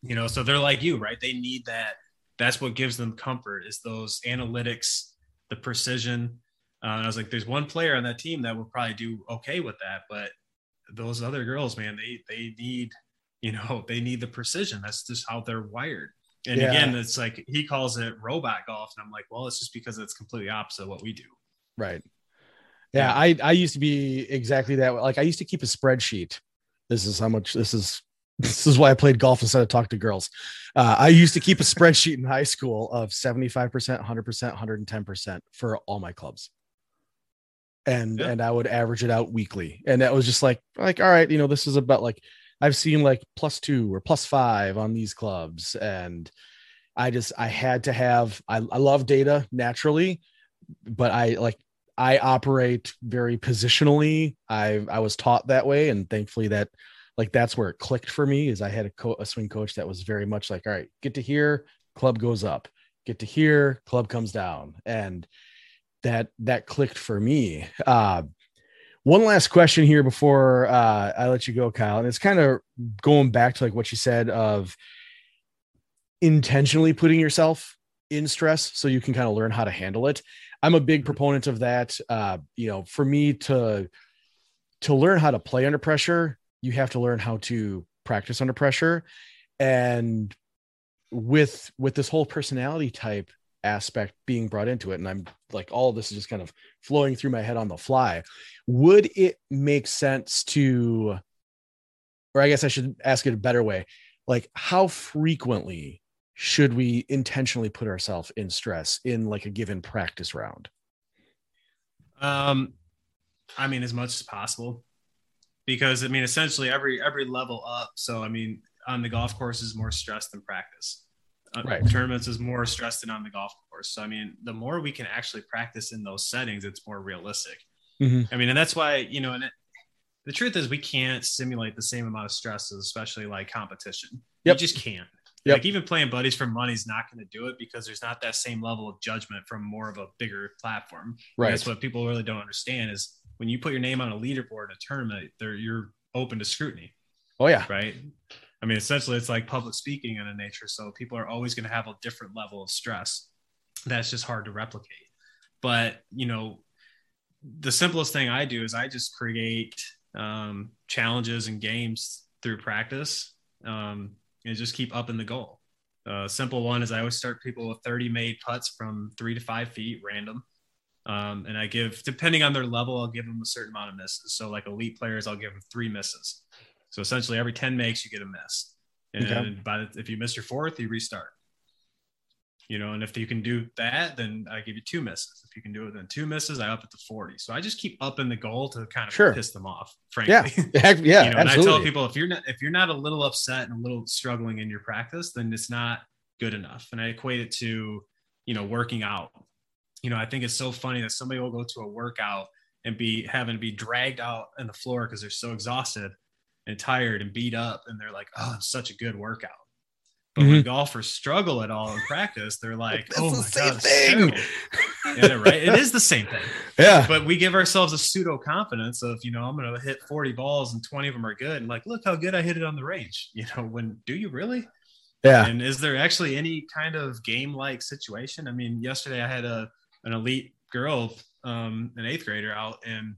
You know, so they're like you, right? They need that. That's what gives them comfort is those analytics, the precision. Uh, and I was like, there's one player on that team that will probably do okay with that, but those other girls, man, they they need, you know, they need the precision. That's just how they're wired. And Yeah. again, it's like he calls it robot golf, and I'm like, well, it's just because it's completely opposite of what we do. Right. Yeah, I I used to be exactly that. Like I used to keep a spreadsheet. This is how much this is. This is why I played golf instead of talk to girls. Uh, I used to keep a spreadsheet in high school of 75%, 100%, 110% for all my clubs. And Yeah. and I would average it out weekly. And that was just like like all right, you know, this is about like I've seen like plus 2 or plus 5 on these clubs and I just I had to have I, I love data naturally, but I like I operate very positionally. I I was taught that way, and thankfully that like that's where it clicked for me. Is I had a, co- a swing coach that was very much like, all right, get to here, club goes up, get to here, club comes down, and that that clicked for me. Uh, one last question here before uh, I let you go, Kiel, and it's kind of going back to like what you said of intentionally putting yourself in stress so you can kind of learn how to handle it. I'm a big proponent of that. Uh, you know, for me to to learn how to play under pressure, you have to learn how to practice under pressure. And with with this whole personality type aspect being brought into it, and I'm like all this is just kind of flowing through my head on the fly. Would it make sense to, or I guess I should ask it a better way, like how frequently should we intentionally put ourselves in stress in like a given practice round? Um, I mean, as much as possible, because I mean, essentially every every level up. So I mean, on the golf course is more stress than practice. Uh, Right. Tournaments is more stress than on the golf course. So I mean, the more we can actually practice in those settings, it's more realistic. Mhm. I mean, and that's why you know, and it, the truth is, we can't simulate the same amount of stresses, especially like competition. Yep. You just can't. Yep. Like even playing buddies for money is not going to do it because there's not that same level of judgment from more of a bigger platform. And Right. That's what people really don't understand is when you put your name on a leaderboard in a tournament, there you're open to scrutiny, Oh yeah. right? I mean, essentially, it's like public speaking in a nature. So people are always going to have a different level of stress. That's just hard to replicate. But you know, the simplest thing I do is I just create um, challenges and games through practice um, and just keep up in the goal. A uh, simple one is I always start people with 30 made putts from three to five feet random. Um, and I give, depending on their level, I'll give them a certain amount of misses. So, like elite players, I'll give them three misses. So, essentially, every 10 makes, you get a miss. And okay. by the, if you miss your fourth, you restart you know, and if you can do that, then I give you two misses. If you can do it, then two misses, I up it to 40. So I just keep upping the goal to kind of sure. piss them off, frankly. Yeah. yeah. you know, and I tell people if you're not if you're not a little upset and a little struggling in your practice, then it's not good enough. And I equate it to, you know, working out. You know, I think it's so funny that somebody will go to a workout and be having to be dragged out on the floor because they're so exhausted and tired and beat up. And they're like, oh, it's such a good workout but mm-hmm. when golfers struggle at all in practice, they're like, "Oh my god, thing. yeah, right. It is the same thing. Yeah. But we give ourselves a pseudo confidence of, you know, I'm going to hit 40 balls and 20 of them are good, and like, look how good I hit it on the range. You know, when do you really? Yeah. And is there actually any kind of game like situation? I mean, yesterday I had a an elite girl, um, an eighth grader out, and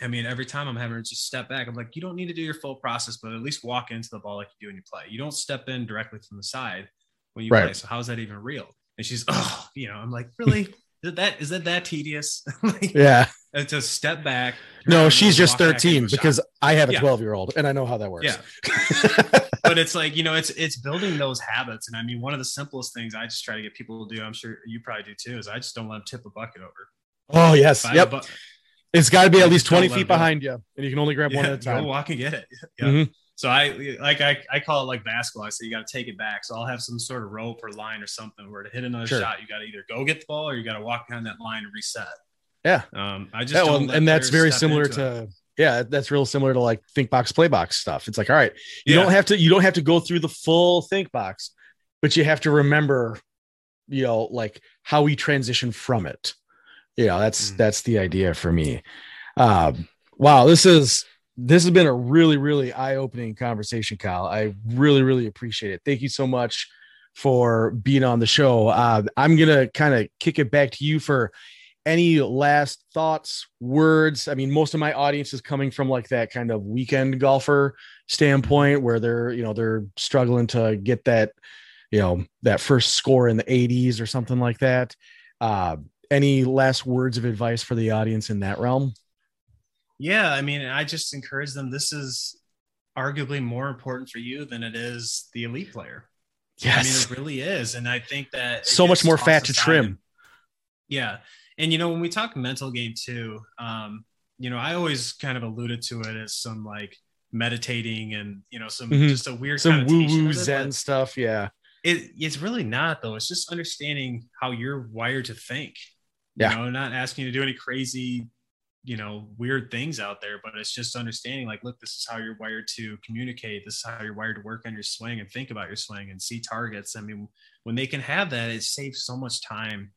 I mean, every time I'm having to just step back, I'm like, you don't need to do your full process, but at least walk into the ball like you do when you play. You don't step in directly from the side when you right. play. So how's that even real? And she's, oh, you know, I'm like, really? Is that is that that tedious? like, yeah. To step back. No, she's just 13 because. I have a 12 yeah. year old and I know how that works. Yeah. but it's like, you know, it's it's building those habits. And I mean, one of the simplest things I just try to get people to do, I'm sure you probably do too, is I just don't let them tip a bucket over. Oh yes. Yep. Bu- it's got to be at least 20 feet behind you, and you can only grab yeah, one at a time. Go walk and get it. Yeah. Mm-hmm. So I like I, I call it like basketball. I say you got to take it back. So I'll have some sort of rope or line or something where to hit another sure. shot, you got to either go get the ball or you got to walk behind that line and reset. Yeah. Um, I just yeah, well, and that's very similar to it. Yeah, that's real similar to like think box play box stuff. It's like all right, you yeah. don't have to you don't have to go through the full think box, but you have to remember, you know, like how we transition from it. You know, that's mm. that's the idea for me. Um, wow, this is this has been a really, really eye-opening conversation, Kiel. I really, really appreciate it. Thank you so much for being on the show. Uh, I'm gonna kind of kick it back to you for any last thoughts, words. I mean, most of my audience is coming from like that kind of weekend golfer standpoint where they're, you know, they're struggling to get that, you know, that first score in the 80s or something like that. Uh, any last words of advice for the audience in that realm? Yeah, I mean, I just encourage them. This is arguably more important for you than it is the elite player. Yes, I mean, it really is, and I think that so much more fat to trim. Yeah, and you know, when we talk mental game too, um, you know, I always kind of alluded to it as some like meditating and you know some mm-hmm. just a weird some woo woo zen stuff. Yeah, it, it's really not though. It's just understanding how you're wired to think. You yeah. know, not asking you to do any crazy you know weird things out there but it's just understanding like look this is how you're wired to communicate this is how you're wired to work on your swing and think about your swing and see targets i mean when they can have that it saves so much time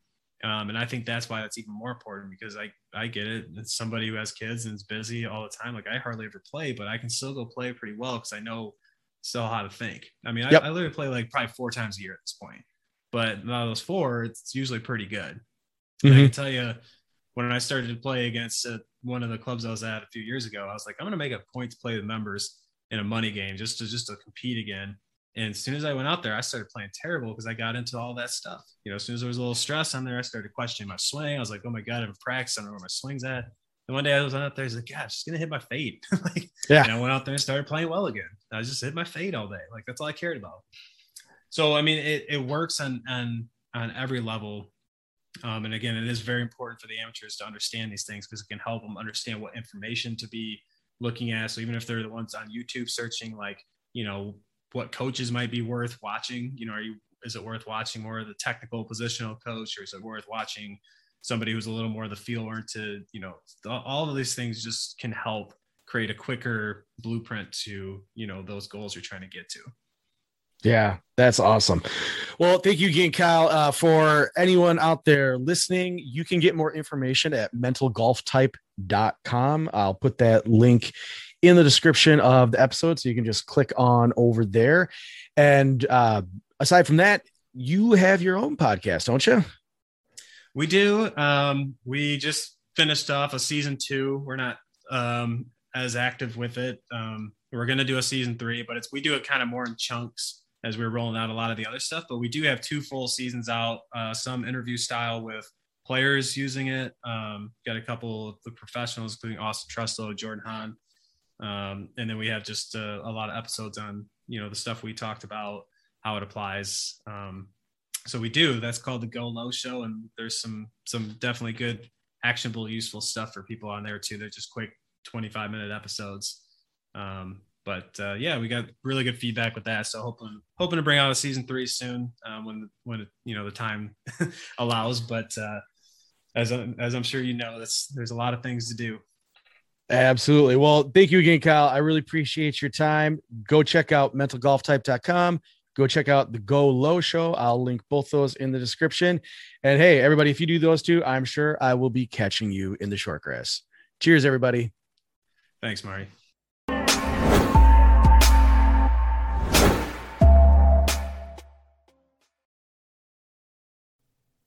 um, and i think that's why that's even more important because i i get it it's somebody who has kids and is busy all the time like i hardly ever play but i can still go play pretty well because i know still how to think i mean yep. I, I literally play like probably four times a year at this point but out of those four it's usually pretty good mm-hmm. i can tell you when I started to play against uh, one of the clubs I was at a few years ago, I was like, I'm going to make a point to play the members in a money game just to just to compete again. And as soon as I went out there, I started playing terrible because I got into all that stuff. You know, as soon as there was a little stress on there, I started questioning my swing. I was like, oh my God, I've practiced. I don't know where my swing's at. And one day I was out there, I was like, I'm just gonna hit my fade. like, yeah. And I went out there and started playing well again. I was just hit my fade all day. Like that's all I cared about. So I mean, it, it works on on on every level um, and again, it is very important for the amateurs to understand these things because it can help them understand what information to be looking at. So even if they're the ones on YouTube searching, like, you know, what coaches might be worth watching, you know, are you, is it worth watching more of the technical positional coach or is it worth watching somebody who's a little more of the feel oriented, you know, all of these things just can help create a quicker blueprint to, you know, those goals you're trying to get to. Yeah, that's awesome. Well, thank you again, Kiel. Uh, for anyone out there listening, you can get more information at mentalgolftype.com. I'll put that link in the description of the episode. So you can just click on over there. And uh, aside from that, you have your own podcast, don't you? We do. Um, we just finished off a season two. We're not um, as active with it. Um, we're going to do a season three, but it's we do it kind of more in chunks as we're rolling out a lot of the other stuff. But we do have two full seasons out, uh, some interview style with players using it. Um, got a couple of the professionals, including Austin Truslow, Jordan Hahn. Um, and then we have just uh, a lot of episodes on, you know, the stuff we talked about, how it applies. Um, so we do, that's called the Go Low show. And there's some, some definitely good, actionable, useful stuff for people on there too. They're just quick 25 minute episodes. Um, but uh, yeah, we got really good feedback with that. So hoping hoping to bring out a season three soon um, when when you know the time allows. But uh, as I'm, as I'm sure you know, that's there's a lot of things to do. Absolutely. Well, thank you again, Kiel. I really appreciate your time. Go check out mentalgolftype.com. Go check out the Go Low Show. I'll link both those in the description. And hey, everybody, if you do those two, I'm sure I will be catching you in the short grass. Cheers, everybody. Thanks, Marty.